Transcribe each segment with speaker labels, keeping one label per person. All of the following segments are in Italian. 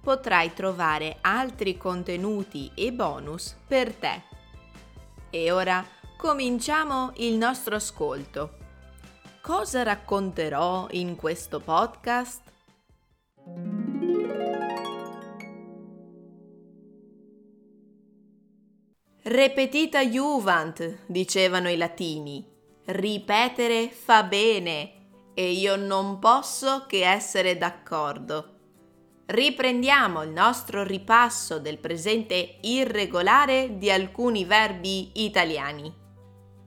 Speaker 1: potrai trovare altri contenuti e bonus per te. E ora cominciamo il nostro ascolto. Cosa racconterò in questo podcast? Repetita juvent, dicevano i latini. Ripetere fa bene e io non posso che essere d'accordo. Riprendiamo il nostro ripasso del presente irregolare di alcuni verbi italiani.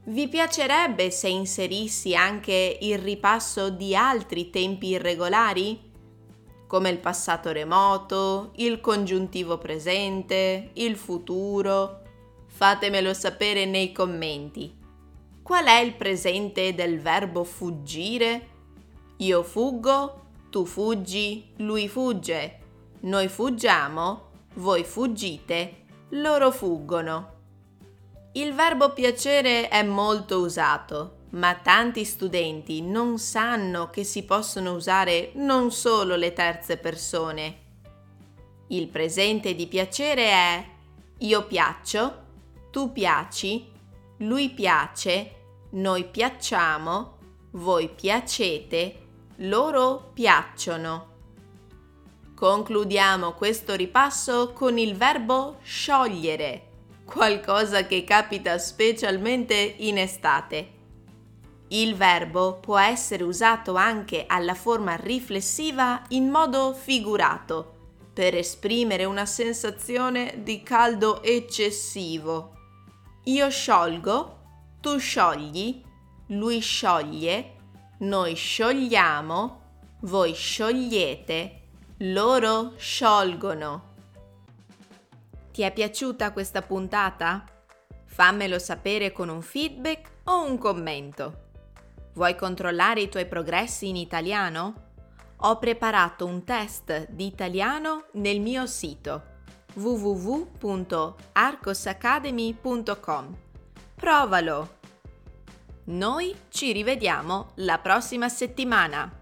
Speaker 1: Vi piacerebbe se inserissi anche il ripasso di altri tempi irregolari? Come il passato remoto, il congiuntivo presente, il futuro. Fatemelo sapere nei commenti. Qual è il presente del verbo fuggire? Io fuggo, tu fuggi, lui fugge, noi fuggiamo, voi fuggite, loro fuggono. Il verbo piacere è molto usato, ma tanti studenti non sanno che si possono usare non solo le terze persone. Il presente di piacere è io piaccio, tu piaci, lui piace, noi piacciamo, voi piacete, loro piacciono. Concludiamo questo ripasso con il verbo sciogliere, qualcosa che capita specialmente in estate. Il verbo può essere usato anche alla forma riflessiva in modo figurato, per esprimere una sensazione di caldo eccessivo. Io sciolgo, tu sciogli, lui scioglie, noi sciogliamo, voi sciogliete, loro sciolgono. Ti è piaciuta questa puntata? Fammelo sapere con un feedback o un commento. Vuoi controllare i tuoi progressi in italiano? Ho preparato un test di italiano nel mio sito www.arcosacademy.com. Provalo! Noi ci rivediamo la prossima settimana.